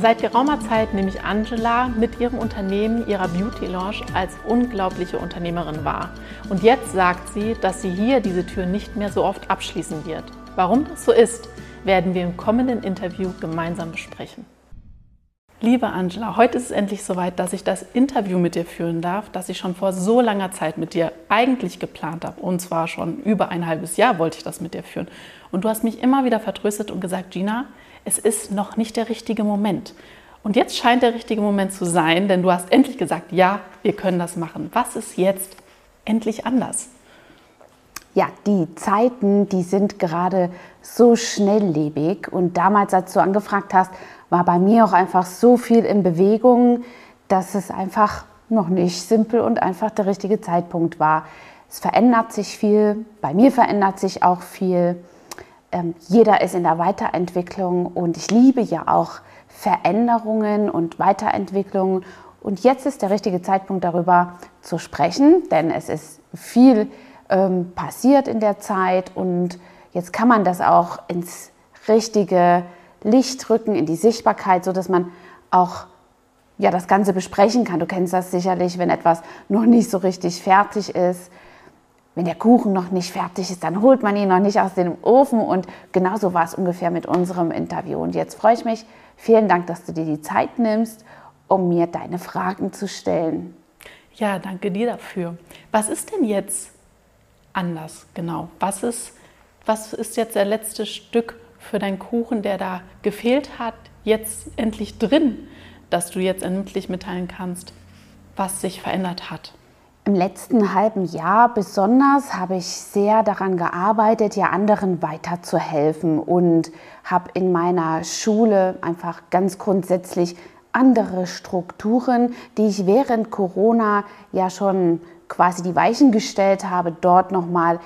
Seit geraumer Zeit nehme ich Angela mit ihrem Unternehmen, ihrer Beauty Lounge, als unglaubliche Unternehmerin wahr. Und jetzt sagt sie, dass sie hier diese Tür nicht mehr so oft abschließen wird. Warum das so ist, werden wir im kommenden Interview gemeinsam besprechen. Liebe Angela, heute ist es endlich soweit, dass ich das Interview mit dir führen darf, das ich schon vor so langer Zeit mit dir eigentlich geplant habe. Und zwar schon über ein halbes Jahr wollte ich das mit dir führen. Und du hast mich immer wieder vertröstet und gesagt, Gina, es ist noch nicht der richtige Moment. Und jetzt scheint der richtige Moment zu sein, denn du hast endlich gesagt, ja, wir können das machen. Was ist jetzt endlich anders? Ja, die Zeiten, die sind gerade so schnelllebig. Und damals, als du angefragt hast, war bei mir auch einfach so viel in Bewegung, dass es einfach noch nicht simpel und einfach der richtige Zeitpunkt war. Es verändert sich viel, bei mir verändert sich auch viel. Ähm, jeder ist in der Weiterentwicklung und ich liebe ja auch Veränderungen und Weiterentwicklungen. Und jetzt ist der richtige Zeitpunkt darüber zu sprechen, denn es ist viel ähm, passiert in der Zeit und jetzt kann man das auch ins richtige Licht rücken, in die Sichtbarkeit, sodass man auch ja, das Ganze besprechen kann. Du kennst das sicherlich, wenn etwas noch nicht so richtig fertig ist. Wenn der Kuchen noch nicht fertig ist, dann holt man ihn noch nicht aus dem Ofen. Und genauso war es ungefähr mit unserem Interview. Und jetzt freue ich mich. Vielen Dank, dass du dir die Zeit nimmst, um mir deine Fragen zu stellen. Ja, danke dir dafür. Was ist denn jetzt anders genau? Was ist, was ist jetzt der letzte Stück für deinen Kuchen, der da gefehlt hat, jetzt endlich drin, dass du jetzt endlich mitteilen kannst, was sich verändert hat? Im letzten halben Jahr besonders habe ich sehr daran gearbeitet, ja anderen weiterzuhelfen und habe in meiner Schule einfach ganz grundsätzlich andere Strukturen, die ich während Corona ja schon quasi die Weichen gestellt habe, dort nochmal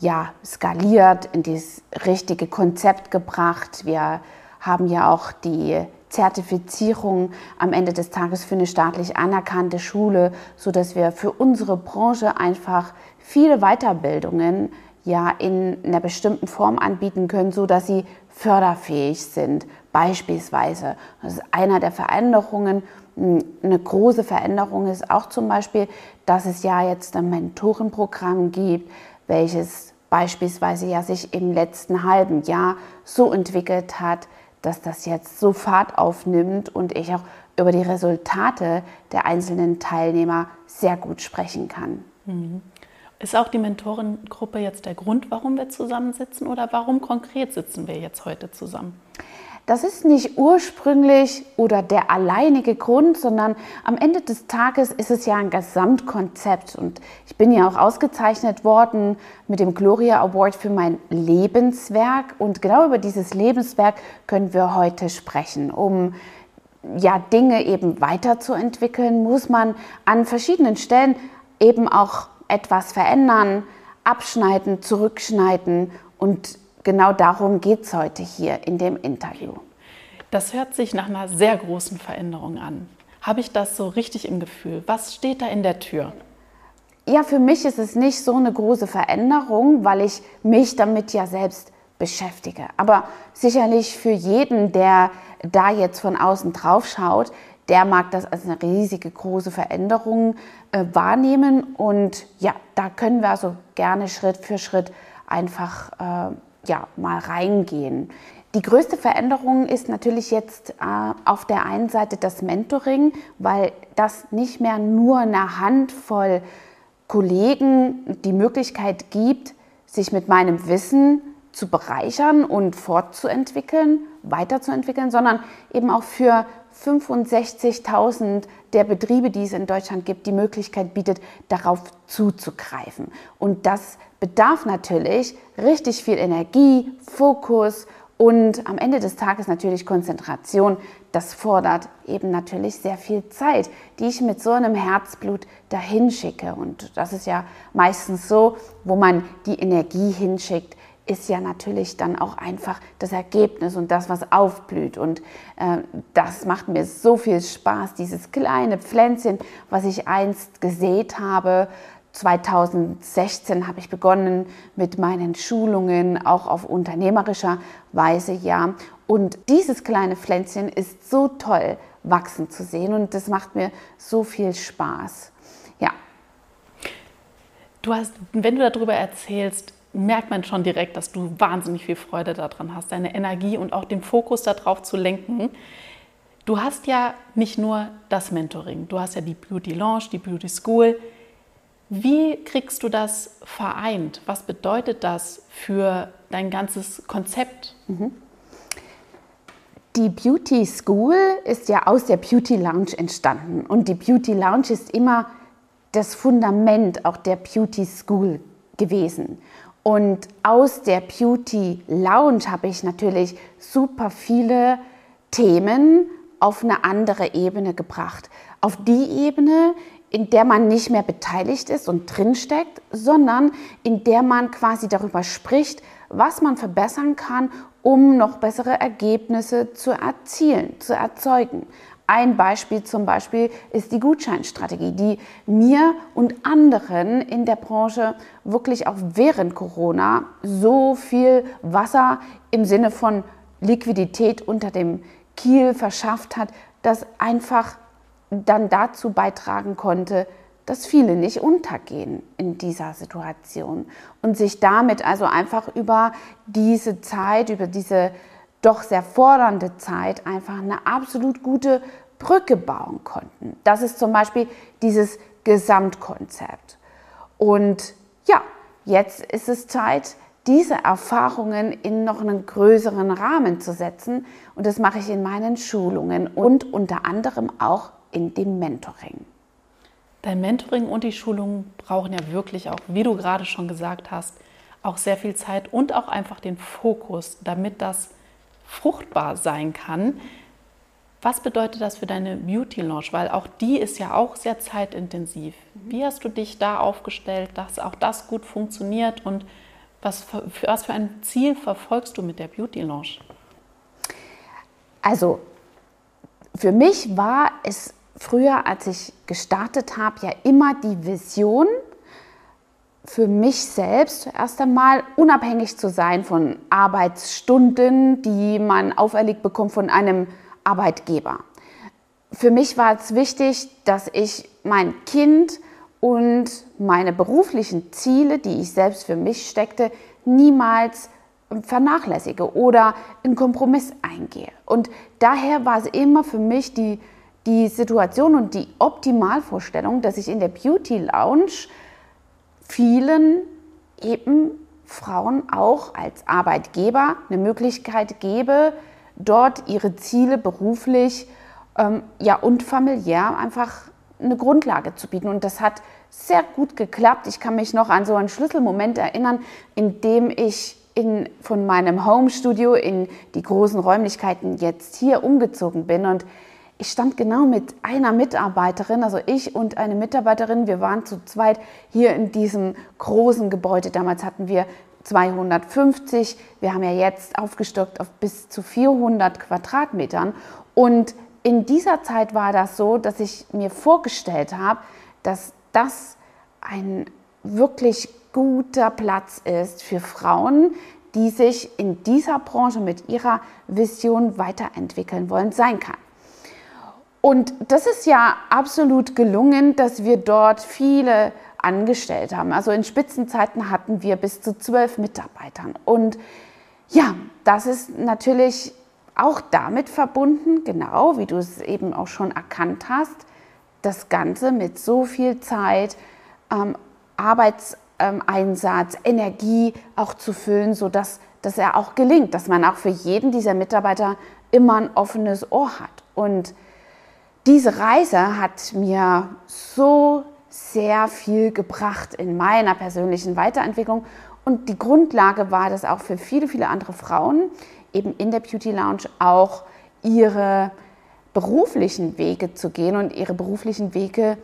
ja, skaliert, in das richtige Konzept gebracht. Wir haben ja auch die Zertifizierung am Ende des Tages für eine staatlich anerkannte Schule, sodass wir für unsere Branche einfach viele Weiterbildungen ja in einer bestimmten Form anbieten können, sodass sie förderfähig sind. Beispielsweise, das ist einer der Veränderungen. Eine große Veränderung ist auch zum Beispiel, dass es ja jetzt ein Mentorenprogramm gibt, welches beispielsweise ja sich im letzten halben Jahr so entwickelt hat, dass das jetzt so Fahrt aufnimmt und ich auch über die Resultate der einzelnen Teilnehmer sehr gut sprechen kann. Mhm. Ist auch die Mentorengruppe jetzt der Grund, warum wir zusammensitzen oder warum konkret sitzen wir jetzt heute zusammen? Das ist nicht ursprünglich oder der alleinige Grund, sondern am Ende des Tages ist es ja ein Gesamtkonzept. Und ich bin ja auch ausgezeichnet worden mit dem Gloria Award für mein Lebenswerk. Und genau über dieses Lebenswerk können wir heute sprechen. Um ja, Dinge eben weiterzuentwickeln, muss man an verschiedenen Stellen eben auch etwas verändern, abschneiden, zurückschneiden und genau darum geht es heute hier in dem Interview. Das hört sich nach einer sehr großen Veränderung an. Habe ich das so richtig im Gefühl? Was steht da in der Tür? Ja, für mich ist es nicht so eine große Veränderung, weil ich mich damit ja selbst beschäftige. Aber sicherlich für jeden, der da jetzt von außen drauf schaut, der mag das als eine riesige große Veränderung äh, wahrnehmen. Und ja, da können wir also gerne Schritt für Schritt einfach äh, ja, mal reingehen. Die größte Veränderung ist natürlich jetzt äh, auf der einen Seite das Mentoring, weil das nicht mehr nur eine Handvoll Kollegen die Möglichkeit gibt, sich mit meinem Wissen zu bereichern und fortzuentwickeln, weiterzuentwickeln, sondern eben auch für 65.000 der Betriebe, die es in Deutschland gibt, die Möglichkeit bietet, darauf zuzugreifen. Und das bedarf natürlich richtig viel Energie, Fokus und am Ende des Tages natürlich Konzentration. Das fordert eben natürlich sehr viel Zeit, die ich mit so einem Herzblut dahin schicke. Und das ist ja meistens so, wo man die Energie hinschickt, ist ja natürlich dann auch einfach das Ergebnis und das, was aufblüht. Und äh, das macht mir so viel Spaß, dieses kleine Pflänzchen, was ich einst gesät habe, 2016 habe ich begonnen mit meinen Schulungen, auch auf unternehmerischer Weise, ja. Und dieses kleine Pflänzchen ist so toll wachsen zu sehen und das macht mir so viel Spaß. Ja. Du hast, wenn du darüber erzählst, merkt man schon direkt, dass du wahnsinnig viel Freude daran hast, deine Energie und auch den Fokus darauf zu lenken. Du hast ja nicht nur das Mentoring, du hast ja die Beauty Launch, die Beauty School. Wie kriegst du das vereint? Was bedeutet das für dein ganzes Konzept? Mhm. Die Beauty School ist ja aus der Beauty Lounge entstanden und die Beauty Lounge ist immer das Fundament auch der Beauty School gewesen. Und aus der Beauty Lounge habe ich natürlich super viele Themen auf eine andere Ebene gebracht. Auf die Ebene, in der man nicht mehr beteiligt ist und drinsteckt, sondern in der man quasi darüber spricht, was man verbessern kann, um noch bessere Ergebnisse zu erzielen, zu erzeugen. Ein Beispiel zum Beispiel ist die Gutscheinstrategie, die mir und anderen in der Branche wirklich auch während Corona so viel Wasser im Sinne von Liquidität unter dem Kiel verschafft hat, dass einfach dann dazu beitragen konnte, dass viele nicht untergehen in dieser Situation. Und sich damit also einfach über diese Zeit, über diese doch sehr fordernde Zeit einfach eine absolut gute Brücke bauen konnten. Das ist zum Beispiel dieses Gesamtkonzept. Und ja, jetzt ist es Zeit, diese Erfahrungen in noch einen größeren Rahmen zu setzen. Und das mache ich in meinen Schulungen und unter anderem auch in dem Mentoring. Dein Mentoring und die Schulungen brauchen ja wirklich auch, wie du gerade schon gesagt hast, auch sehr viel Zeit und auch einfach den Fokus, damit das fruchtbar sein kann. Was bedeutet das für deine Beauty Launch? Weil auch die ist ja auch sehr zeitintensiv. Wie hast du dich da aufgestellt, dass auch das gut funktioniert und was für, was für ein Ziel verfolgst du mit der Beauty Launch? Also für mich war es früher, als ich gestartet habe, ja immer die Vision, für mich selbst erst einmal unabhängig zu sein von Arbeitsstunden, die man auferlegt bekommt von einem Arbeitgeber. Für mich war es wichtig, dass ich mein Kind und meine beruflichen Ziele, die ich selbst für mich steckte, niemals vernachlässige oder in Kompromiss eingehe. Und daher war es immer für mich die die Situation und die Optimalvorstellung, dass ich in der Beauty Lounge vielen eben Frauen auch als Arbeitgeber eine Möglichkeit gebe, dort ihre Ziele beruflich ähm, ja, und familiär einfach eine Grundlage zu bieten. Und das hat sehr gut geklappt. Ich kann mich noch an so einen Schlüsselmoment erinnern, in dem ich in, von meinem Home-Studio in die großen Räumlichkeiten jetzt hier umgezogen bin. Und ich stand genau mit einer Mitarbeiterin, also ich und eine Mitarbeiterin, wir waren zu zweit hier in diesem großen Gebäude. Damals hatten wir 250, wir haben ja jetzt aufgestockt auf bis zu 400 Quadratmetern. Und in dieser Zeit war das so, dass ich mir vorgestellt habe, dass das ein wirklich guter Platz ist für Frauen, die sich in dieser Branche mit ihrer Vision weiterentwickeln wollen, sein kann. Und das ist ja absolut gelungen, dass wir dort viele angestellt haben. Also in Spitzenzeiten hatten wir bis zu zwölf Mitarbeitern. Und ja, das ist natürlich auch damit verbunden, genau wie du es eben auch schon erkannt hast, das Ganze mit so viel Zeit, ähm, Arbeitseinsatz, Energie auch zu füllen, sodass dass er auch gelingt, dass man auch für jeden dieser Mitarbeiter immer ein offenes Ohr hat. Und diese Reise hat mir so sehr viel gebracht in meiner persönlichen Weiterentwicklung und die Grundlage war das auch für viele, viele andere Frauen, eben in der Beauty Lounge auch ihre beruflichen Wege zu gehen und ihre beruflichen Wege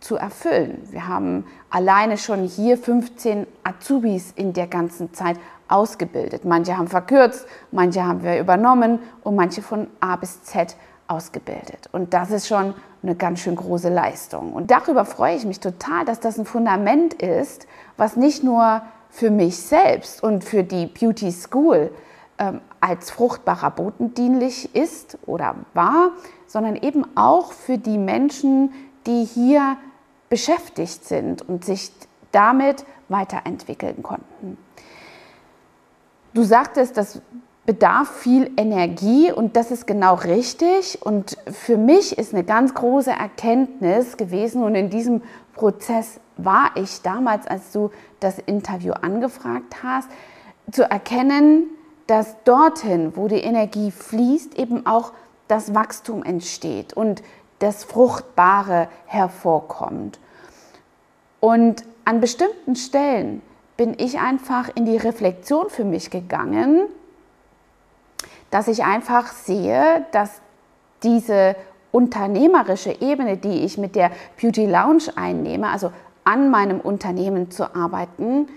zu erfüllen. Wir haben alleine schon hier 15 Azubis in der ganzen Zeit ausgebildet. Manche haben verkürzt, manche haben wir übernommen und manche von A bis Z ausgebildet. Und das ist schon eine ganz schön große Leistung. Und darüber freue ich mich total, dass das ein Fundament ist, was nicht nur für mich selbst und für die Beauty School ähm, als fruchtbarer Boden dienlich ist oder war, sondern eben auch für die Menschen, die hier beschäftigt sind und sich damit weiterentwickeln konnten. Du sagtest, das bedarf viel Energie und das ist genau richtig. Und für mich ist eine ganz große Erkenntnis gewesen und in diesem Prozess war ich damals, als du das Interview angefragt hast, zu erkennen, dass dorthin, wo die Energie fließt, eben auch das Wachstum entsteht und das Fruchtbare hervorkommt. Und an bestimmten Stellen bin ich einfach in die Reflexion für mich gegangen, dass ich einfach sehe, dass diese unternehmerische Ebene, die ich mit der Beauty Lounge einnehme, also an meinem Unternehmen zu arbeiten,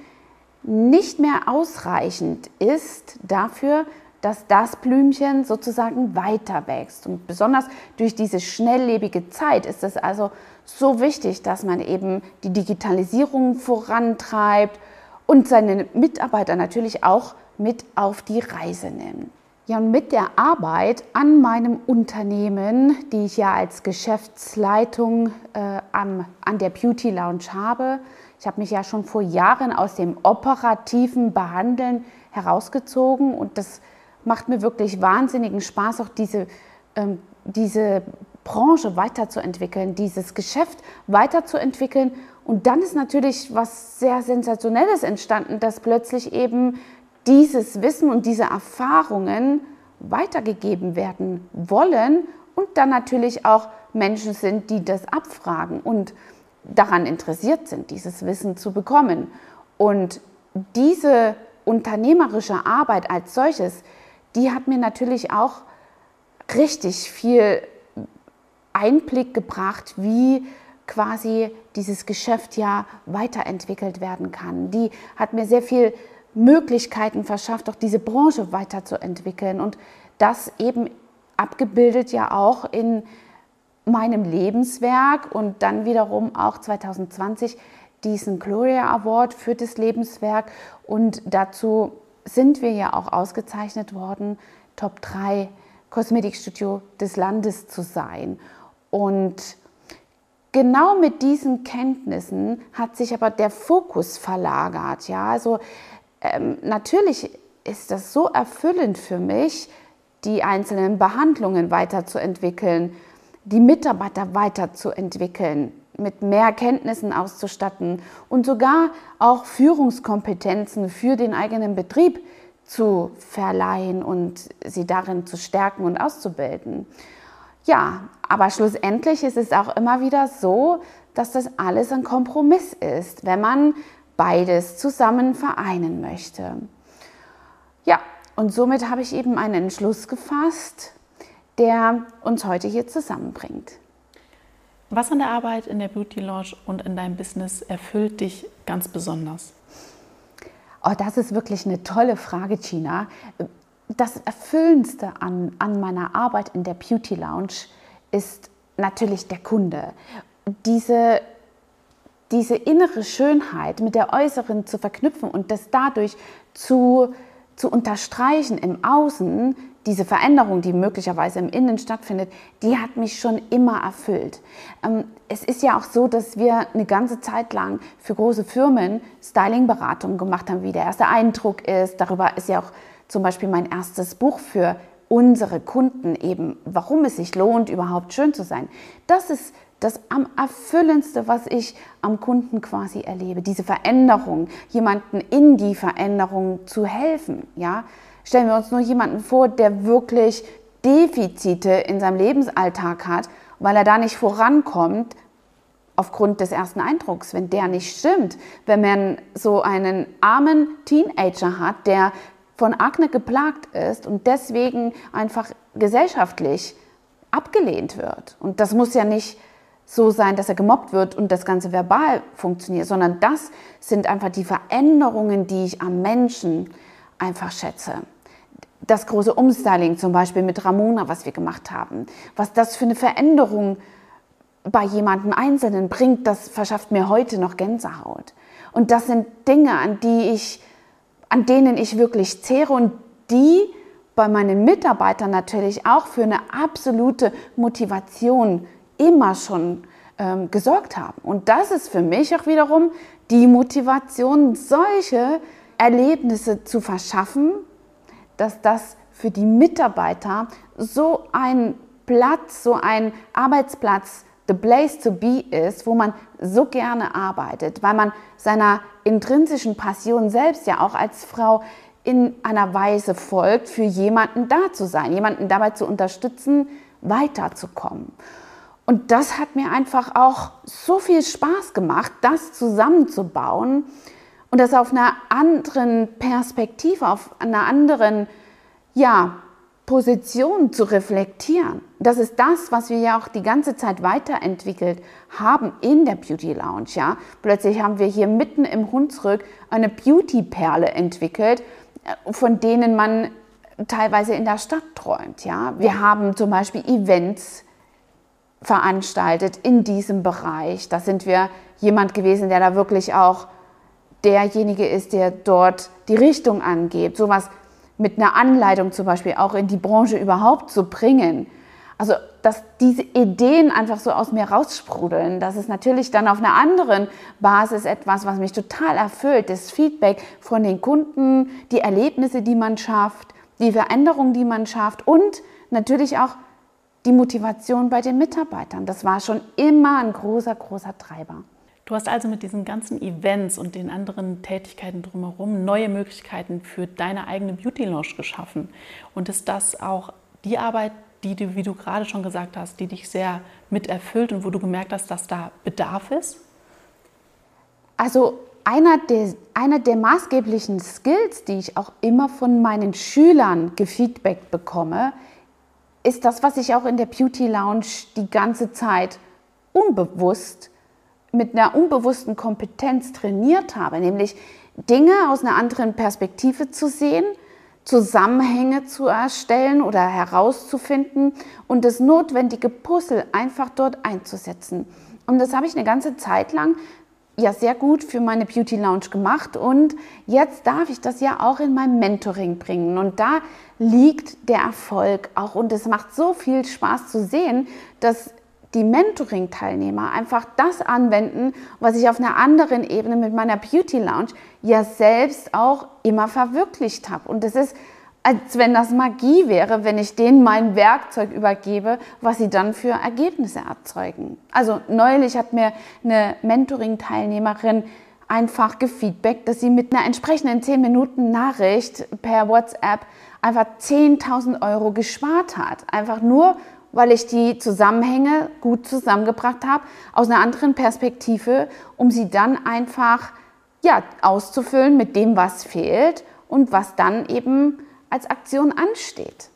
nicht mehr ausreichend ist dafür, dass das Blümchen sozusagen weiter wächst. Und besonders durch diese schnelllebige Zeit ist es also so wichtig, dass man eben die Digitalisierung vorantreibt und seine Mitarbeiter natürlich auch mit auf die Reise nimmt. Ja, und mit der Arbeit an meinem Unternehmen, die ich ja als Geschäftsleitung äh, am, an der Beauty Lounge habe, ich habe mich ja schon vor Jahren aus dem operativen Behandeln herausgezogen und das macht mir wirklich wahnsinnigen Spaß, auch diese, ähm, diese Branche weiterzuentwickeln, dieses Geschäft weiterzuentwickeln. Und dann ist natürlich was sehr Sensationelles entstanden, dass plötzlich eben dieses Wissen und diese Erfahrungen weitergegeben werden wollen und dann natürlich auch Menschen sind, die das abfragen und daran interessiert sind, dieses Wissen zu bekommen. Und diese unternehmerische Arbeit als solches, die hat mir natürlich auch richtig viel Einblick gebracht, wie quasi dieses Geschäft ja weiterentwickelt werden kann. Die hat mir sehr viel Möglichkeiten verschafft, auch diese Branche weiterzuentwickeln und das eben abgebildet ja auch in meinem Lebenswerk und dann wiederum auch 2020 diesen Gloria Award für das Lebenswerk und dazu sind wir ja auch ausgezeichnet worden, Top 3 Kosmetikstudio des Landes zu sein. Und genau mit diesen Kenntnissen hat sich aber der Fokus verlagert. Ja, also ähm, natürlich ist das so erfüllend für mich, die einzelnen Behandlungen weiterzuentwickeln, die Mitarbeiter weiterzuentwickeln, mit mehr Kenntnissen auszustatten und sogar auch Führungskompetenzen für den eigenen Betrieb zu verleihen und sie darin zu stärken und auszubilden. Ja, aber schlussendlich ist es auch immer wieder so, dass das alles ein Kompromiss ist, wenn man beides zusammen vereinen möchte. Ja, und somit habe ich eben einen Entschluss gefasst, der uns heute hier zusammenbringt. Was an der Arbeit in der Beauty Lounge und in deinem Business erfüllt dich ganz besonders? Oh, das ist wirklich eine tolle Frage, Gina. Das Erfüllendste an, an meiner Arbeit in der Beauty Lounge ist natürlich der Kunde. Diese diese innere Schönheit mit der äußeren zu verknüpfen und das dadurch zu, zu unterstreichen im Außen, diese Veränderung, die möglicherweise im Innen stattfindet, die hat mich schon immer erfüllt. Ähm, es ist ja auch so, dass wir eine ganze Zeit lang für große Firmen Stylingberatungen gemacht haben, wie der erste Eindruck ist. Darüber ist ja auch zum Beispiel mein erstes Buch für unsere Kunden eben, warum es sich lohnt, überhaupt schön zu sein. Das ist das am erfüllendste, was ich am Kunden quasi erlebe. Diese Veränderung, jemanden in die Veränderung zu helfen. Ja? Stellen wir uns nur jemanden vor, der wirklich Defizite in seinem Lebensalltag hat, weil er da nicht vorankommt, aufgrund des ersten Eindrucks, wenn der nicht stimmt, wenn man so einen armen Teenager hat, der von Akne geplagt ist und deswegen einfach gesellschaftlich abgelehnt wird. Und das muss ja nicht so sein, dass er gemobbt wird und das Ganze verbal funktioniert, sondern das sind einfach die Veränderungen, die ich am Menschen einfach schätze. das große Umstyling zum Beispiel mit Ramona, was wir gemacht haben, was das für eine Veränderung bei jemandem Einzelnen bringt, das verschafft mir heute noch Gänsehaut. Und das sind Dinge, an die ich, an denen ich wirklich zehre und die bei meinen Mitarbeitern natürlich auch für eine absolute Motivation immer schon ähm, gesorgt haben. Und das ist für mich auch wiederum die Motivation, solche Erlebnisse zu verschaffen, dass das für die Mitarbeiter so ein Platz, so ein Arbeitsplatz, the place to be ist, wo man so gerne arbeitet, weil man seiner intrinsischen Passion selbst ja auch als Frau in einer Weise folgt, für jemanden da zu sein, jemanden dabei zu unterstützen, weiterzukommen. Und das hat mir einfach auch so viel Spaß gemacht, das zusammenzubauen und das auf einer anderen Perspektive, auf einer anderen ja, Position zu reflektieren. Das ist das, was wir ja auch die ganze Zeit weiterentwickelt haben in der Beauty Lounge. Ja? Plötzlich haben wir hier mitten im Hunsrück eine Beauty-Perle entwickelt, äh, von denen man teilweise in der Stadt träumt. Ja? Wir haben zum Beispiel Events veranstaltet in diesem Bereich. Da sind wir jemand gewesen, der da wirklich auch derjenige ist, der dort die Richtung angeht. Sowas mit einer Anleitung zum Beispiel auch in die Branche überhaupt zu bringen. Also, dass diese Ideen einfach so aus mir raussprudeln, das ist natürlich dann auf einer anderen Basis etwas, was mich total erfüllt. Das Feedback von den Kunden, die Erlebnisse, die man schafft, die Veränderungen, die man schafft und natürlich auch die Motivation bei den Mitarbeitern. Das war schon immer ein großer, großer Treiber. Du hast also mit diesen ganzen Events und den anderen Tätigkeiten drumherum neue Möglichkeiten für deine eigene Beauty Lounge geschaffen. Und ist das auch die Arbeit, die du, wie du gerade schon gesagt hast, die dich sehr mit erfüllt und wo du gemerkt hast, dass da Bedarf ist? Also einer der, einer der maßgeblichen Skills, die ich auch immer von meinen Schülern gefeedbackt bekomme, ist das, was ich auch in der Beauty Lounge die ganze Zeit unbewusst mit einer unbewussten Kompetenz trainiert habe, nämlich Dinge aus einer anderen Perspektive zu sehen, Zusammenhänge zu erstellen oder herauszufinden und das notwendige Puzzle einfach dort einzusetzen. Und das habe ich eine ganze Zeit lang ja sehr gut für meine Beauty Lounge gemacht und jetzt darf ich das ja auch in mein Mentoring bringen und da liegt der Erfolg auch und es macht so viel Spaß zu sehen, dass die Mentoring-Teilnehmer einfach das anwenden, was ich auf einer anderen Ebene mit meiner Beauty Lounge ja selbst auch immer verwirklicht habe. Und es ist, als wenn das Magie wäre, wenn ich denen mein Werkzeug übergebe, was sie dann für Ergebnisse erzeugen. Also neulich hat mir eine Mentoring-Teilnehmerin einfach gefeedbackt, dass sie mit einer entsprechenden 10 Minuten Nachricht per WhatsApp einfach 10.000 Euro gespart hat. Einfach nur, weil ich die Zusammenhänge gut zusammengebracht habe, aus einer anderen Perspektive, um sie dann einfach ja, auszufüllen mit dem, was fehlt und was dann eben als Aktion ansteht.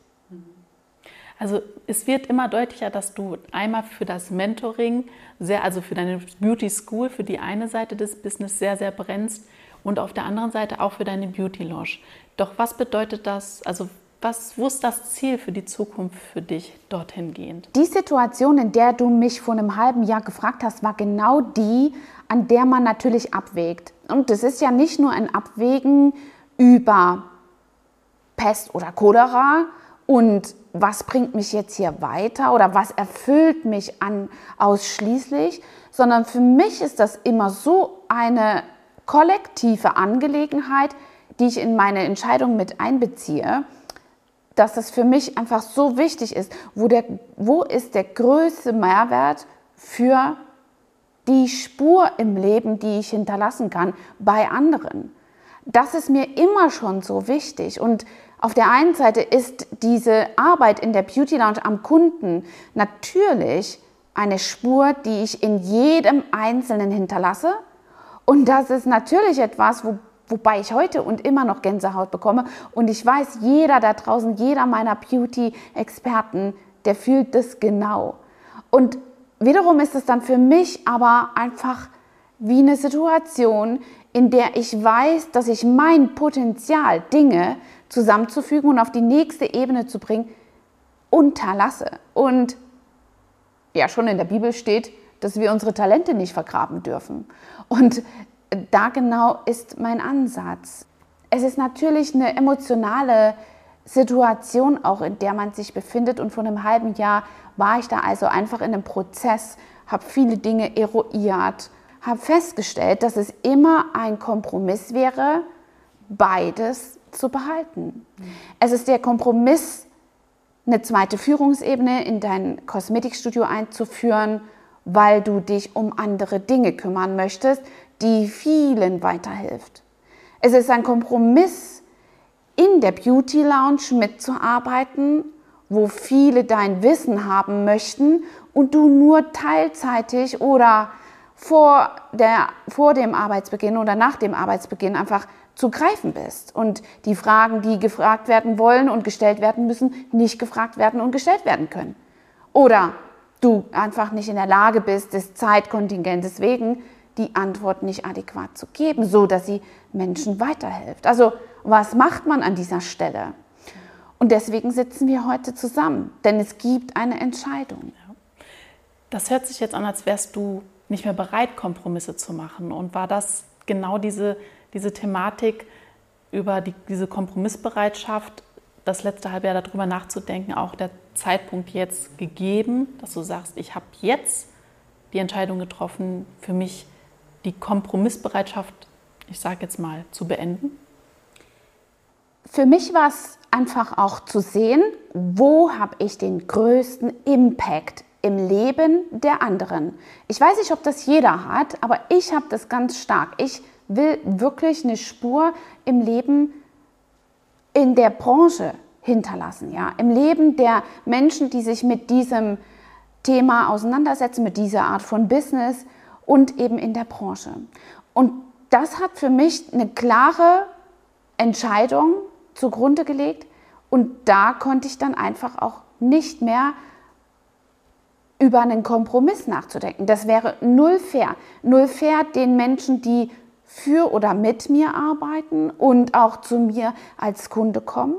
Also es wird immer deutlicher, dass du einmal für das Mentoring, sehr, also für deine Beauty School, für die eine Seite des Business sehr, sehr brennst und auf der anderen Seite auch für deine Beauty Lounge. Doch was bedeutet das, also was, wo ist das Ziel für die Zukunft für dich dorthin gehend? Die Situation, in der du mich vor einem halben Jahr gefragt hast, war genau die, an der man natürlich abwägt. Und das ist ja nicht nur ein Abwägen über Pest oder Cholera und was bringt mich jetzt hier weiter oder was erfüllt mich an ausschließlich, sondern für mich ist das immer so eine kollektive Angelegenheit, die ich in meine Entscheidung mit einbeziehe dass das für mich einfach so wichtig ist. Wo, der, wo ist der größte Mehrwert für die Spur im Leben, die ich hinterlassen kann bei anderen? Das ist mir immer schon so wichtig. Und auf der einen Seite ist diese Arbeit in der Beauty Lounge am Kunden natürlich eine Spur, die ich in jedem Einzelnen hinterlasse. Und das ist natürlich etwas, wo wobei ich heute und immer noch Gänsehaut bekomme. Und ich weiß, jeder da draußen, jeder meiner Beauty-Experten, der fühlt das genau. Und wiederum ist es dann für mich aber einfach wie eine Situation, in der ich weiß, dass ich mein Potenzial, Dinge zusammenzufügen und auf die nächste Ebene zu bringen, unterlasse. Und ja, schon in der Bibel steht, dass wir unsere Talente nicht vergraben dürfen. Und da genau ist mein Ansatz. Es ist natürlich eine emotionale Situation auch, in der man sich befindet. Und vor einem halben Jahr war ich da also einfach in einem Prozess, habe viele Dinge eruiert, habe festgestellt, dass es immer ein Kompromiss wäre, beides zu behalten. Es ist der Kompromiss, eine zweite Führungsebene in dein Kosmetikstudio einzuführen, weil du dich um andere Dinge kümmern möchtest, die vielen weiterhilft. Es ist ein Kompromiss, in der Beauty Lounge mitzuarbeiten, wo viele dein Wissen haben möchten und du nur teilzeitig oder vor, der, vor dem Arbeitsbeginn oder nach dem Arbeitsbeginn einfach zu greifen bist und die Fragen, die gefragt werden wollen und gestellt werden müssen, nicht gefragt werden und gestellt werden können. Oder du einfach nicht in der Lage bist, des Zeitkontingentes wegen die Antwort nicht adäquat zu geben, so dass sie Menschen weiterhilft. Also was macht man an dieser Stelle? Und deswegen sitzen wir heute zusammen, denn es gibt eine Entscheidung. Das hört sich jetzt an, als wärst du nicht mehr bereit, Kompromisse zu machen. Und war das genau diese, diese Thematik über die, diese Kompromissbereitschaft, das letzte halbe Jahr darüber nachzudenken, auch der Zeitpunkt jetzt gegeben, dass du sagst, ich habe jetzt die Entscheidung getroffen, für mich die Kompromissbereitschaft, ich sage jetzt mal, zu beenden? Für mich war es einfach auch zu sehen, wo habe ich den größten Impact im Leben der anderen. Ich weiß nicht, ob das jeder hat, aber ich habe das ganz stark. Ich will wirklich eine Spur im Leben in der Branche hinterlassen, ja, im Leben der Menschen, die sich mit diesem Thema auseinandersetzen, mit dieser Art von Business und eben in der Branche. Und das hat für mich eine klare Entscheidung zugrunde gelegt und da konnte ich dann einfach auch nicht mehr über einen Kompromiss nachzudenken. Das wäre null fair. Null fair den Menschen, die für oder mit mir arbeiten und auch zu mir als Kunde kommen.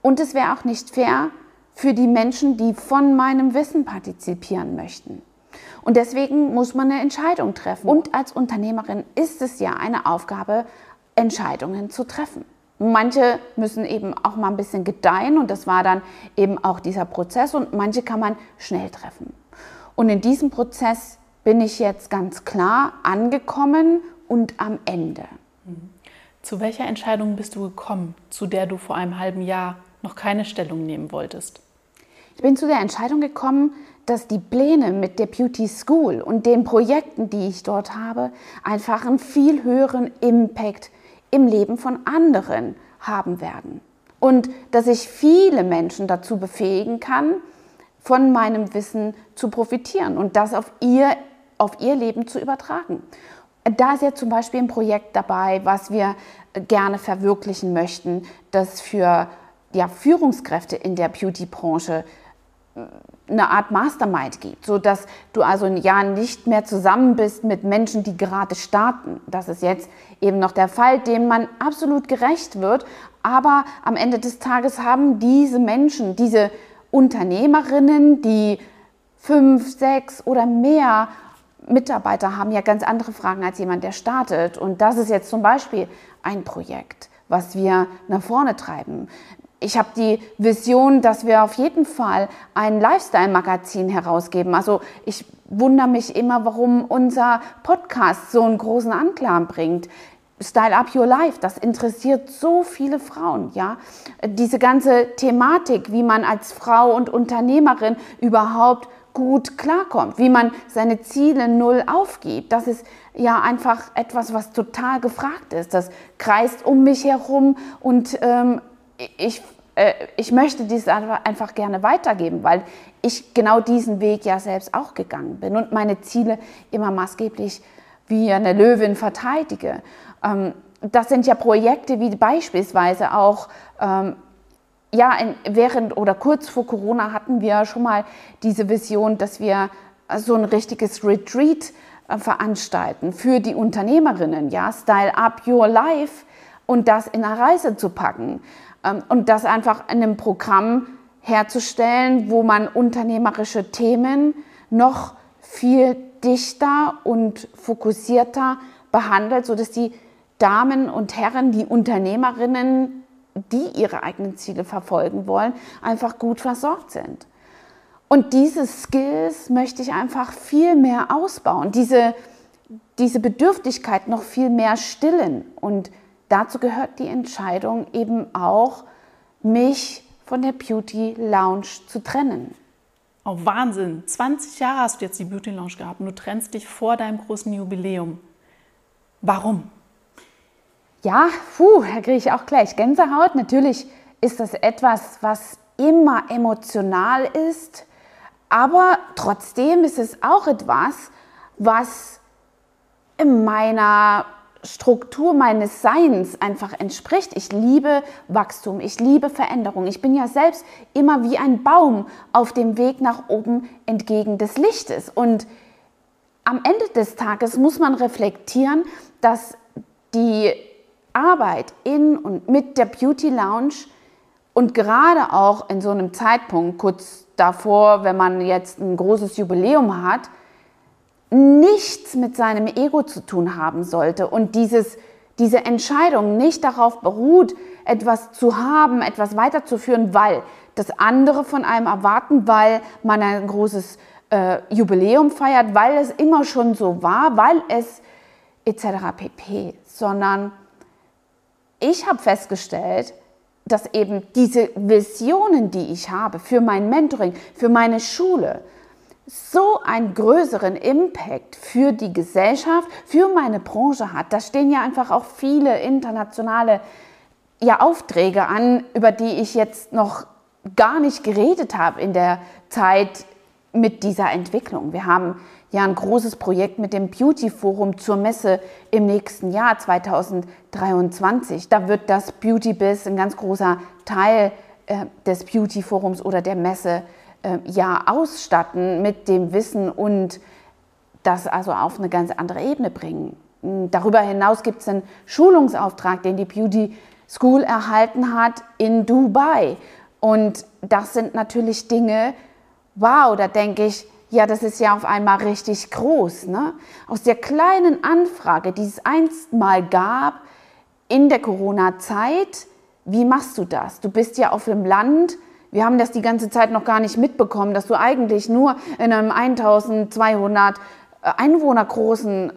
Und es wäre auch nicht fair für die Menschen, die von meinem Wissen partizipieren möchten. Und deswegen muss man eine Entscheidung treffen. Und als Unternehmerin ist es ja eine Aufgabe, Entscheidungen zu treffen. Manche müssen eben auch mal ein bisschen gedeihen und das war dann eben auch dieser Prozess und manche kann man schnell treffen. Und in diesem Prozess bin ich jetzt ganz klar angekommen und am Ende. Zu welcher Entscheidung bist du gekommen, zu der du vor einem halben Jahr noch keine Stellung nehmen wolltest? Ich bin zu der Entscheidung gekommen, dass die Pläne mit der Beauty School und den Projekten, die ich dort habe, einfach einen viel höheren Impact im Leben von anderen haben werden. Und dass ich viele Menschen dazu befähigen kann, von meinem Wissen zu profitieren und das auf ihr, auf ihr Leben zu übertragen. Da ist ja zum Beispiel ein Projekt dabei, was wir gerne verwirklichen möchten, das für ja, Führungskräfte in der Beauty-Branche eine Art Mastermind gibt, so dass du also ein nicht mehr zusammen bist mit Menschen, die gerade starten. Das ist jetzt eben noch der Fall, dem man absolut gerecht wird. Aber am Ende des Tages haben diese Menschen, diese Unternehmerinnen, die fünf, sechs oder mehr Mitarbeiter haben, ja ganz andere Fragen als jemand, der startet. Und das ist jetzt zum Beispiel ein Projekt, was wir nach vorne treiben ich habe die Vision, dass wir auf jeden Fall ein Lifestyle-Magazin herausgeben. Also ich wundere mich immer, warum unser Podcast so einen großen Anklang bringt. Style Up Your Life, das interessiert so viele Frauen, ja. Diese ganze Thematik, wie man als Frau und Unternehmerin überhaupt gut klarkommt, wie man seine Ziele null aufgibt. Das ist ja einfach etwas, was total gefragt ist. Das kreist um mich herum und ähm, ich, äh, ich möchte dies einfach gerne weitergeben, weil ich genau diesen Weg ja selbst auch gegangen bin und meine Ziele immer maßgeblich wie eine Löwin verteidige. Ähm, das sind ja Projekte wie beispielsweise auch, ähm, ja, während oder kurz vor Corona hatten wir schon mal diese Vision, dass wir so ein richtiges Retreat äh, veranstalten für die Unternehmerinnen, ja, Style Up Your Life und das in eine Reise zu packen. Ähm, und das einfach in einem Programm herzustellen, wo man unternehmerische Themen noch viel dichter und fokussierter behandelt, sodass die Damen und Herren, die Unternehmerinnen, die ihre eigenen Ziele verfolgen wollen, einfach gut versorgt sind. Und diese Skills möchte ich einfach viel mehr ausbauen, diese, diese Bedürftigkeit noch viel mehr stillen. Und dazu gehört die Entscheidung eben auch, mich von der Beauty Lounge zu trennen. Oh, Wahnsinn. 20 Jahre hast du jetzt die Beauty Lounge gehabt und du trennst dich vor deinem großen Jubiläum. Warum? Ja, puh, da kriege ich auch gleich Gänsehaut. Natürlich ist das etwas, was immer emotional ist, aber trotzdem ist es auch etwas, was in meiner Struktur meines Seins einfach entspricht. Ich liebe Wachstum, ich liebe Veränderung. Ich bin ja selbst immer wie ein Baum auf dem Weg nach oben entgegen des Lichtes. Und am Ende des Tages muss man reflektieren, dass die Arbeit in und mit der Beauty Lounge und gerade auch in so einem Zeitpunkt, kurz davor, wenn man jetzt ein großes Jubiläum hat, nichts mit seinem Ego zu tun haben sollte und dieses, diese Entscheidung nicht darauf beruht, etwas zu haben, etwas weiterzuführen, weil das andere von einem erwarten, weil man ein großes äh, Jubiläum feiert, weil es immer schon so war, weil es etc. pp, sondern ich habe festgestellt, dass eben diese Visionen, die ich habe für mein Mentoring, für meine Schule, so einen größeren Impact für die Gesellschaft, für meine Branche hat. Da stehen ja einfach auch viele internationale ja, Aufträge an, über die ich jetzt noch gar nicht geredet habe in der Zeit mit dieser Entwicklung. Wir haben ja ein großes Projekt mit dem Beauty Forum zur Messe im nächsten Jahr 2023. Da wird das Beauty Biz ein ganz großer Teil äh, des Beauty Forums oder der Messe äh, ja ausstatten mit dem Wissen und das also auf eine ganz andere Ebene bringen. Darüber hinaus gibt es einen Schulungsauftrag, den die Beauty School erhalten hat in Dubai. Und das sind natürlich Dinge, wow, da denke ich, ja, das ist ja auf einmal richtig groß. Ne? Aus der kleinen Anfrage, die es einst mal gab in der Corona-Zeit, wie machst du das? Du bist ja auf dem Land, wir haben das die ganze Zeit noch gar nicht mitbekommen, dass du eigentlich nur in einem 1200 äh, Einwohner großen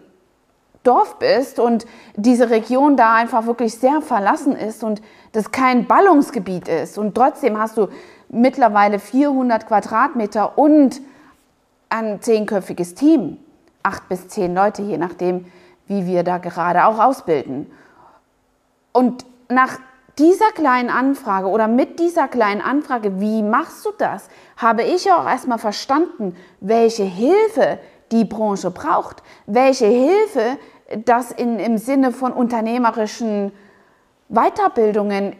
Dorf bist und diese Region da einfach wirklich sehr verlassen ist und das kein Ballungsgebiet ist. Und trotzdem hast du mittlerweile 400 Quadratmeter und ein zehnköpfiges Team. Acht bis zehn Leute, je nachdem, wie wir da gerade auch ausbilden. Und nach dieser kleinen Anfrage oder mit dieser kleinen Anfrage, wie machst du das, habe ich auch erstmal verstanden, welche Hilfe die Branche braucht, welche Hilfe das in, im Sinne von unternehmerischen Weiterbildungen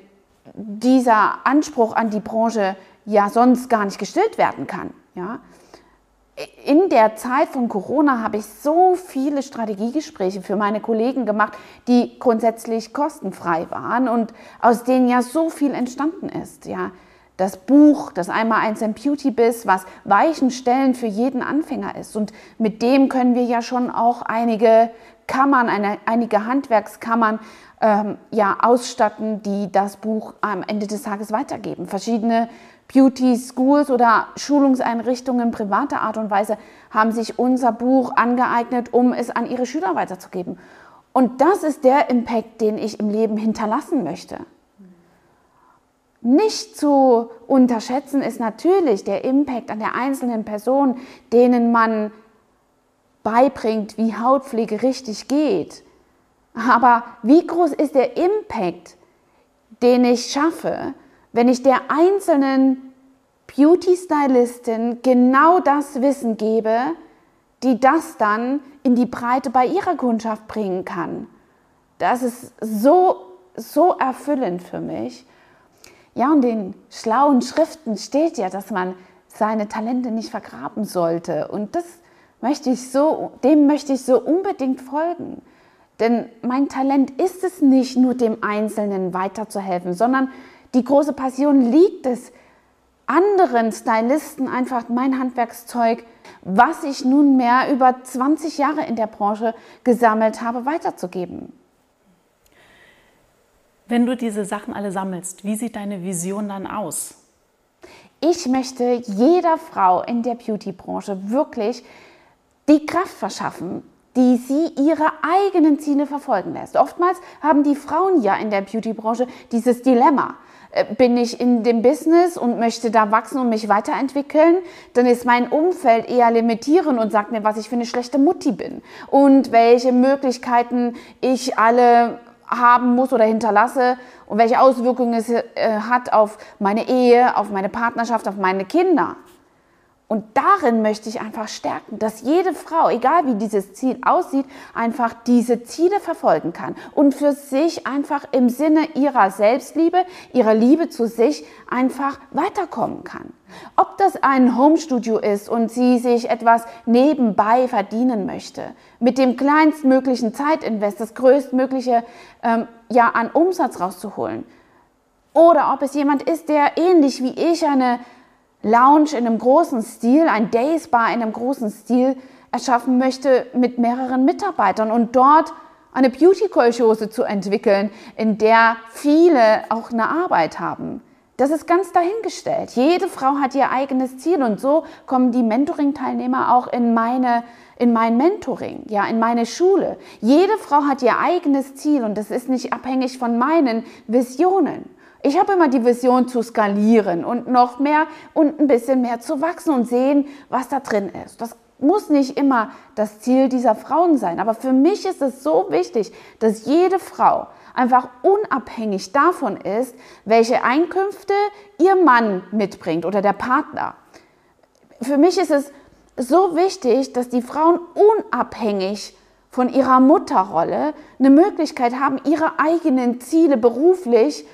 dieser Anspruch an die Branche ja sonst gar nicht gestillt werden kann. Ja? In der Zeit von Corona habe ich so viele Strategiegespräche für meine Kollegen gemacht, die grundsätzlich kostenfrei waren und aus denen ja so viel entstanden ist. Ja, das Buch, das einmal eins im Beauty Biz, was Weichenstellen für jeden Anfänger ist. Und mit dem können wir ja schon auch einige Kammern, eine, einige Handwerkskammern ähm, ja, ausstatten, die das Buch am Ende des Tages weitergeben. Verschiedene Beauty Schools oder Schulungseinrichtungen privater Art und Weise haben sich unser Buch angeeignet, um es an ihre Schüler weiterzugeben. Und das ist der Impact, den ich im Leben hinterlassen möchte. Nicht zu unterschätzen ist natürlich der Impact an der einzelnen Person, denen man beibringt, wie Hautpflege richtig geht. Aber wie groß ist der Impact, den ich schaffe, wenn ich der einzelnen Beauty-Stylistin genau das Wissen gebe, die das dann in die Breite bei ihrer Kundschaft bringen kann. Das ist so, so erfüllend für mich. Ja, und in schlauen Schriften steht ja, dass man seine Talente nicht vergraben sollte. Und das möchte ich so, dem möchte ich so unbedingt folgen. Denn mein Talent ist es nicht nur dem Einzelnen weiterzuhelfen, sondern die große Passion liegt es, anderen Stylisten einfach mein Handwerkszeug, was ich nunmehr über 20 Jahre in der Branche gesammelt habe, weiterzugeben. Wenn du diese Sachen alle sammelst, wie sieht deine Vision dann aus? Ich möchte jeder Frau in der Beauty-Branche wirklich die Kraft verschaffen, die sie ihre eigenen Ziele verfolgen lässt. Oftmals haben die Frauen ja in der Beauty-Branche dieses Dilemma. Äh, bin ich in dem Business und möchte da wachsen und mich weiterentwickeln, dann ist mein Umfeld eher limitierend und sagt mir, was ich für eine schlechte Mutti bin und welche Möglichkeiten ich alle haben muss oder hinterlasse und welche Auswirkungen es äh, hat auf meine Ehe, auf meine Partnerschaft, auf meine Kinder. Und darin möchte ich einfach stärken, dass jede Frau, egal wie dieses Ziel aussieht, einfach diese Ziele verfolgen kann und für sich einfach im Sinne ihrer Selbstliebe, ihrer Liebe zu sich einfach weiterkommen kann. Ob das ein Homestudio ist und sie sich etwas nebenbei verdienen möchte, mit dem kleinstmöglichen Zeitinvest das größtmögliche ähm, ja, an Umsatz rauszuholen. Oder ob es jemand ist, der ähnlich wie ich eine Lounge in einem großen Stil, ein Days Bar in einem großen Stil erschaffen möchte mit mehreren Mitarbeitern und dort eine Beauty-Kolchose zu entwickeln, in der viele auch eine Arbeit haben. Das ist ganz dahingestellt. Jede Frau hat ihr eigenes Ziel und so kommen die Mentoring-Teilnehmer auch in meine in mein Mentoring, ja, in meine Schule. Jede Frau hat ihr eigenes Ziel und das ist nicht abhängig von meinen Visionen. Ich habe immer die Vision zu skalieren und noch mehr und ein bisschen mehr zu wachsen und sehen, was da drin ist. Das muss nicht immer das Ziel dieser Frauen sein, aber für mich ist es so wichtig, dass jede Frau einfach unabhängig davon ist, welche Einkünfte ihr Mann mitbringt oder der Partner. Für mich ist es so wichtig, dass die Frauen unabhängig von ihrer Mutterrolle eine Möglichkeit haben, ihre eigenen Ziele beruflich äh,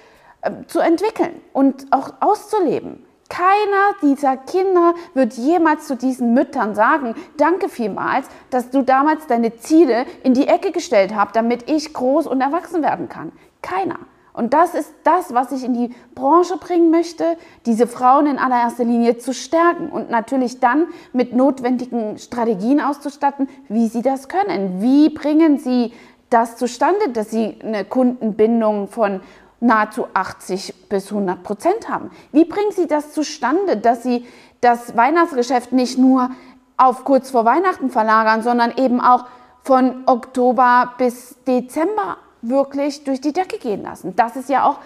zu entwickeln und auch auszuleben. Keiner dieser Kinder wird jemals zu diesen Müttern sagen, danke vielmals, dass du damals deine Ziele in die Ecke gestellt hast, damit ich groß und erwachsen werden kann. Keiner. Und das ist das, was ich in die Branche bringen möchte, diese Frauen in allererster Linie zu stärken und natürlich dann mit notwendigen Strategien auszustatten, wie sie das können. Wie bringen sie das zustande, dass sie eine Kundenbindung von nahezu 80 bis 100 Prozent haben. Wie bringen Sie das zustande, dass Sie das Weihnachtsgeschäft nicht nur auf kurz vor Weihnachten verlagern, sondern eben auch von Oktober bis Dezember wirklich durch die Decke gehen lassen? Das ist ja auch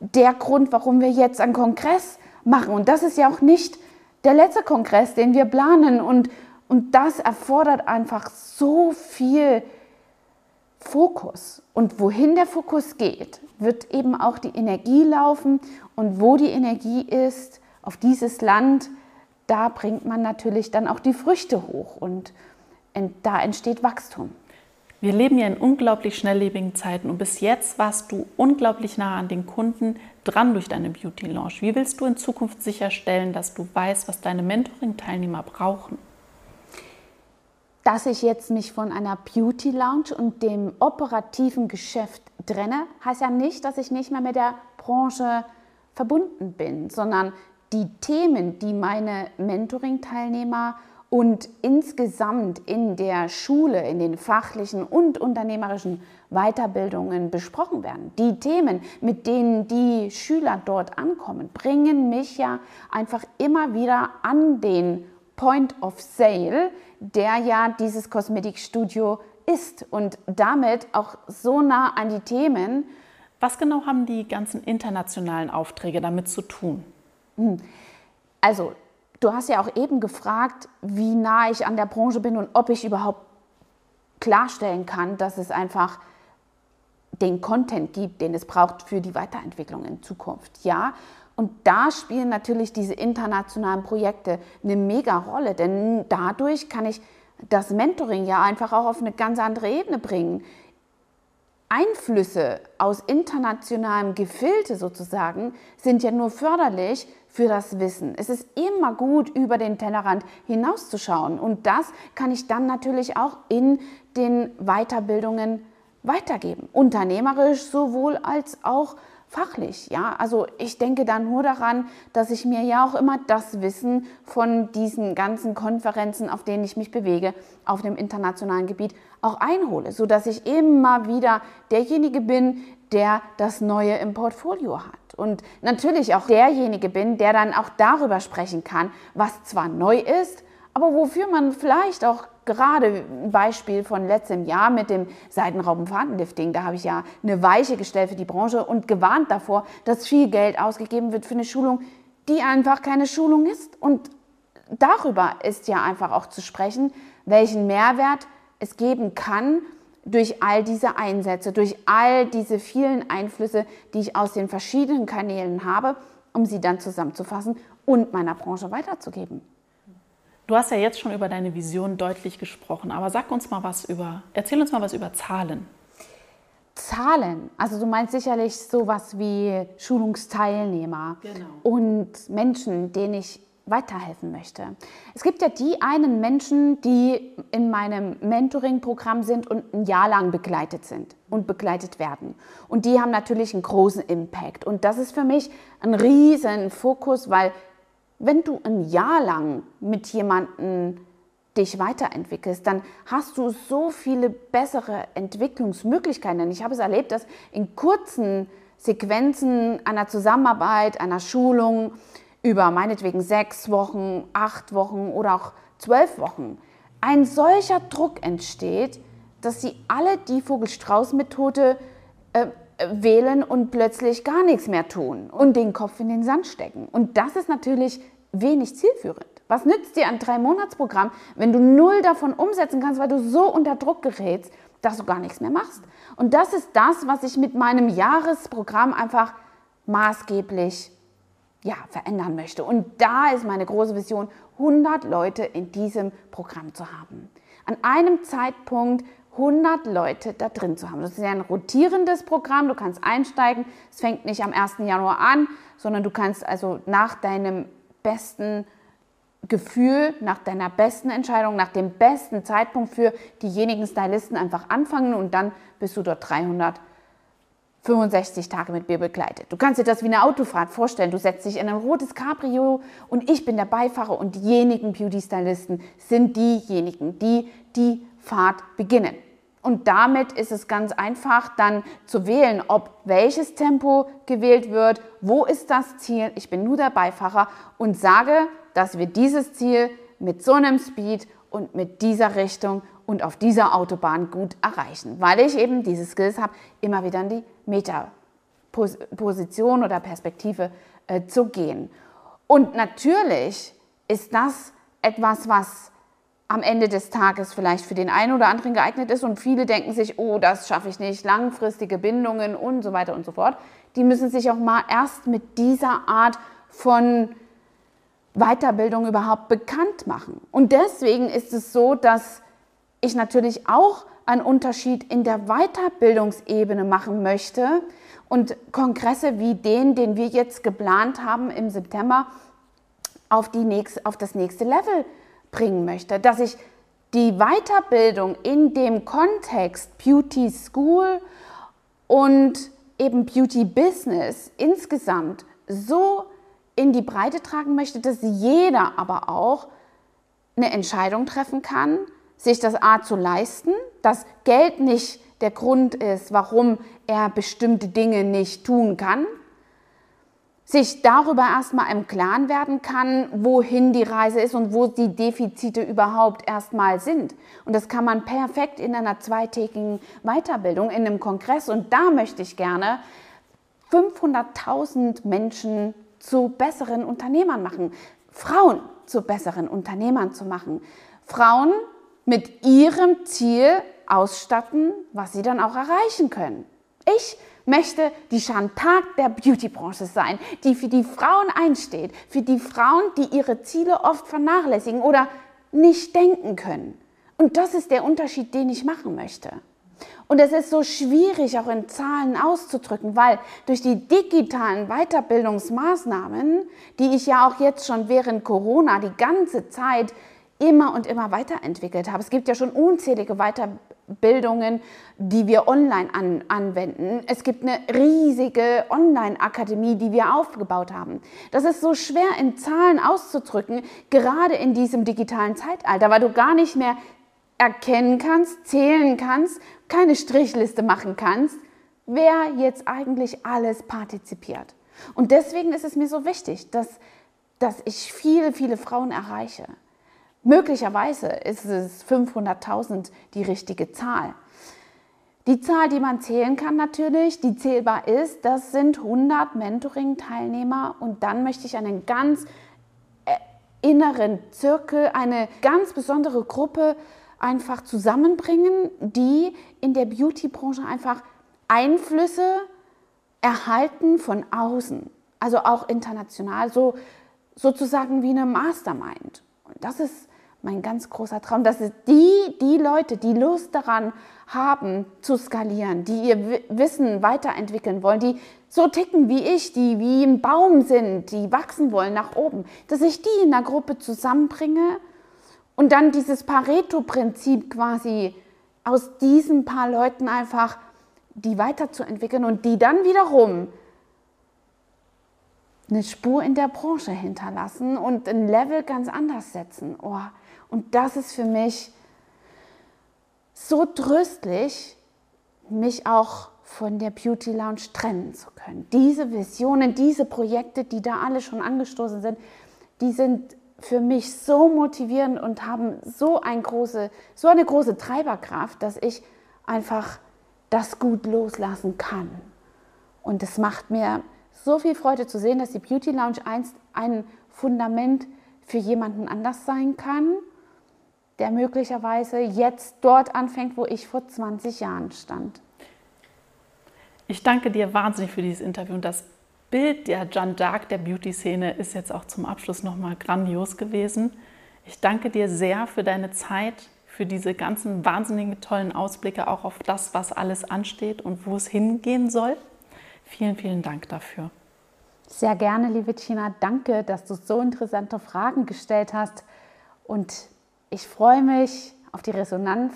der Grund, warum wir jetzt einen Kongress machen. Und das ist ja auch nicht der letzte Kongress, den wir planen. Und, und das erfordert einfach so viel Fokus. Und wohin der Fokus geht, wird eben auch die Energie laufen. Und wo die Energie ist, auf dieses Land, da bringt man natürlich dann auch die Früchte hoch und da entsteht Wachstum. Wir leben ja in unglaublich schnelllebigen Zeiten und bis jetzt warst du unglaublich nah an den Kunden dran durch deine Beauty Launch. Wie willst du in Zukunft sicherstellen, dass du weißt, was deine Mentoring-Teilnehmer brauchen? Dass ich jetzt mich von einer Beauty Lounge und dem operativen Geschäft trenne, heißt ja nicht, dass ich nicht mehr mit der Branche verbunden bin, sondern die Themen, die meine Mentoring-Teilnehmer und insgesamt in der Schule, in den fachlichen und unternehmerischen Weiterbildungen besprochen werden. Die Themen, mit denen die Schüler dort ankommen, bringen mich ja einfach immer wieder an den Point of Sale, der ja dieses Kosmetikstudio ist und damit auch so nah an die Themen. Was genau haben die ganzen internationalen Aufträge damit zu tun? Hm. Also, du hast ja auch eben gefragt, wie nah ich an der Branche bin und ob ich überhaupt klarstellen kann, dass es einfach den Content gibt, den es braucht für die Weiterentwicklung in Zukunft. Ja, und da spielen natürlich diese internationalen Projekte eine mega Rolle, denn dadurch kann ich das Mentoring ja einfach auch auf eine ganz andere Ebene bringen. Einflüsse aus internationalem Gefilde sozusagen sind ja nur förderlich für das Wissen. Es ist immer gut, über den Tellerrand hinauszuschauen. Und das kann ich dann natürlich auch in den Weiterbildungen weitergeben. Unternehmerisch sowohl als auch fachlich. Ja, also ich denke da nur daran, dass ich mir ja auch immer das Wissen von diesen ganzen Konferenzen, auf denen ich mich bewege, auf dem internationalen Gebiet auch einhole, so dass ich immer wieder derjenige bin, der das Neue im Portfolio hat. Und natürlich auch derjenige bin, der dann auch darüber sprechen kann, was zwar neu ist, aber wofür man vielleicht auch gerade ein Beispiel von letztem Jahr mit dem Seitenraubenfahrtenlifting, da habe ich ja eine Weiche gestellt für die Branche und gewarnt davor, dass viel Geld ausgegeben wird für eine Schulung, die einfach keine Schulung ist. Und darüber ist ja einfach auch zu sprechen, welchen Mehrwert es geben kann durch all diese Einsätze, durch all diese vielen Einflüsse, die ich aus den verschiedenen Kanälen habe, um sie dann zusammenzufassen und meiner Branche weiterzugeben. Du hast ja jetzt schon über deine Vision deutlich gesprochen, aber sag uns mal was über, erzähl uns mal was über Zahlen. Zahlen, also du meinst sicherlich sowas wie Schulungsteilnehmer genau. und Menschen, denen ich weiterhelfen möchte. Es gibt ja die einen Menschen, die in meinem Mentoring-Programm sind und ein Jahr lang begleitet sind und begleitet werden. Und die haben natürlich einen großen Impact. Und das ist für mich ein riesen Fokus, weil wenn du ein Jahr lang mit jemandem dich weiterentwickelst, dann hast du so viele bessere Entwicklungsmöglichkeiten. Ich habe es erlebt, dass in kurzen Sequenzen einer Zusammenarbeit, einer Schulung über meinetwegen sechs Wochen, acht Wochen oder auch zwölf Wochen ein solcher Druck entsteht, dass sie alle die Vogel-Strauß-Methode äh, wählen und plötzlich gar nichts mehr tun und den Kopf in den Sand stecken. Und das ist natürlich wenig zielführend. Was nützt dir ein Drei-Monats-Programm, wenn du null davon umsetzen kannst, weil du so unter Druck gerätst, dass du gar nichts mehr machst? Und das ist das, was ich mit meinem Jahresprogramm einfach maßgeblich ja, verändern möchte. Und da ist meine große Vision, 100 Leute in diesem Programm zu haben. An einem Zeitpunkt 100 Leute da drin zu haben. Das ist ja ein rotierendes Programm, du kannst einsteigen. Es fängt nicht am 1. Januar an, sondern du kannst also nach deinem besten Gefühl, nach deiner besten Entscheidung, nach dem besten Zeitpunkt für diejenigen Stylisten einfach anfangen und dann bist du dort 365 Tage mit mir begleitet. Du kannst dir das wie eine Autofahrt vorstellen. Du setzt dich in ein rotes Cabrio und ich bin der Beifahrer und diejenigen Beauty-Stylisten sind diejenigen, die die Fahrt beginnen. Und damit ist es ganz einfach dann zu wählen, ob welches Tempo gewählt wird, wo ist das Ziel. Ich bin nur der Beifahrer und sage, dass wir dieses Ziel mit so einem Speed und mit dieser Richtung und auf dieser Autobahn gut erreichen, weil ich eben diese Skills habe, immer wieder in die Meta-Position oder Perspektive äh, zu gehen. Und natürlich ist das etwas, was am Ende des Tages vielleicht für den einen oder anderen geeignet ist und viele denken sich, oh, das schaffe ich nicht, langfristige Bindungen und so weiter und so fort. Die müssen sich auch mal erst mit dieser Art von Weiterbildung überhaupt bekannt machen. Und deswegen ist es so, dass ich natürlich auch einen Unterschied in der Weiterbildungsebene machen möchte und Kongresse wie den, den wir jetzt geplant haben im September, auf, die nächste, auf das nächste Level bringen möchte, dass ich die Weiterbildung in dem Kontext Beauty School und eben Beauty Business insgesamt so in die Breite tragen möchte, dass jeder aber auch eine Entscheidung treffen kann, sich das A zu leisten, dass Geld nicht der Grund ist, warum er bestimmte Dinge nicht tun kann, sich darüber erstmal im Klaren werden kann, wohin die Reise ist und wo die Defizite überhaupt erstmal sind. Und das kann man perfekt in einer zweitägigen Weiterbildung, in einem Kongress. Und da möchte ich gerne 500.000 Menschen zu besseren Unternehmern machen, Frauen zu besseren Unternehmern zu machen, Frauen mit ihrem Ziel ausstatten, was sie dann auch erreichen können. Ich möchte die Chantal der Beautybranche sein, die für die Frauen einsteht, für die Frauen, die ihre Ziele oft vernachlässigen oder nicht denken können. Und das ist der Unterschied, den ich machen möchte. Und es ist so schwierig auch in Zahlen auszudrücken, weil durch die digitalen Weiterbildungsmaßnahmen, die ich ja auch jetzt schon während Corona die ganze Zeit immer und immer weiterentwickelt habe, es gibt ja schon unzählige Fortbildungen, die wir online an, anwenden. Es gibt eine riesige Online-Akademie, die wir aufgebaut haben. Das ist so schwer in Zahlen auszudrücken, gerade in diesem digitalen Zeitalter, weil du gar nicht mehr erkennen kannst, zählen kannst, keine Strichliste machen kannst, wer jetzt eigentlich alles partizipiert. Und deswegen ist es mir so wichtig, dass, dass ich viele, viele Frauen erreiche. Möglicherweise ist es 500.000 die richtige Zahl. Die Zahl, die man zählen kann natürlich, die zählbar ist, das sind 100 Mentoring-Teilnehmer und dann möchte ich einen ganz äh, inneren Zirkel, eine ganz besondere Gruppe einfach zusammenbringen, die in der Beauty-Branche einfach Einflüsse erhalten von außen, also auch international, so sozusagen wie eine Mastermind. Und das ist mein ganz großer Traum, dass es die, die Leute, die Lust daran haben zu skalieren, die ihr Wissen weiterentwickeln wollen, die so ticken wie ich, die wie ein Baum sind, die wachsen wollen nach oben, dass ich die in einer Gruppe zusammenbringe und dann dieses Pareto-Prinzip quasi aus diesen paar Leuten einfach die weiterzuentwickeln und die dann wiederum eine Spur in der Branche hinterlassen und ein Level ganz anders setzen. Oh, und das ist für mich so tröstlich, mich auch von der Beauty Lounge trennen zu können. Diese Visionen, diese Projekte, die da alle schon angestoßen sind, die sind für mich so motivierend und haben so, ein große, so eine große Treiberkraft, dass ich einfach das gut loslassen kann. Und es macht mir so viel Freude zu sehen, dass die Beauty Lounge einst ein Fundament für jemanden anders sein kann, der möglicherweise jetzt dort anfängt, wo ich vor 20 Jahren stand. Ich danke dir wahnsinnig für dieses Interview und das Bild der Jeanne d'Arc der Beauty-Szene ist jetzt auch zum Abschluss nochmal grandios gewesen. Ich danke dir sehr für deine Zeit, für diese ganzen wahnsinnigen tollen Ausblicke auch auf das, was alles ansteht und wo es hingehen soll. Vielen, vielen Dank dafür. Sehr gerne, liebe Tina. Danke, dass du so interessante Fragen gestellt hast. Und ich freue mich auf die Resonanz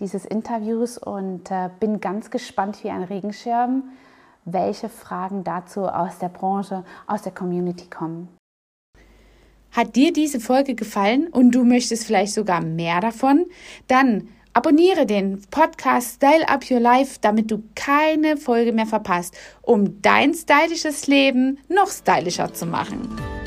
dieses Interviews und äh, bin ganz gespannt wie ein Regenschirm, welche Fragen dazu aus der Branche, aus der Community kommen. Hat dir diese Folge gefallen und du möchtest vielleicht sogar mehr davon? Dann abonniere den Podcast Style Up Your Life, damit du keine Folge mehr verpasst, um dein stylisches Leben noch stylischer zu machen.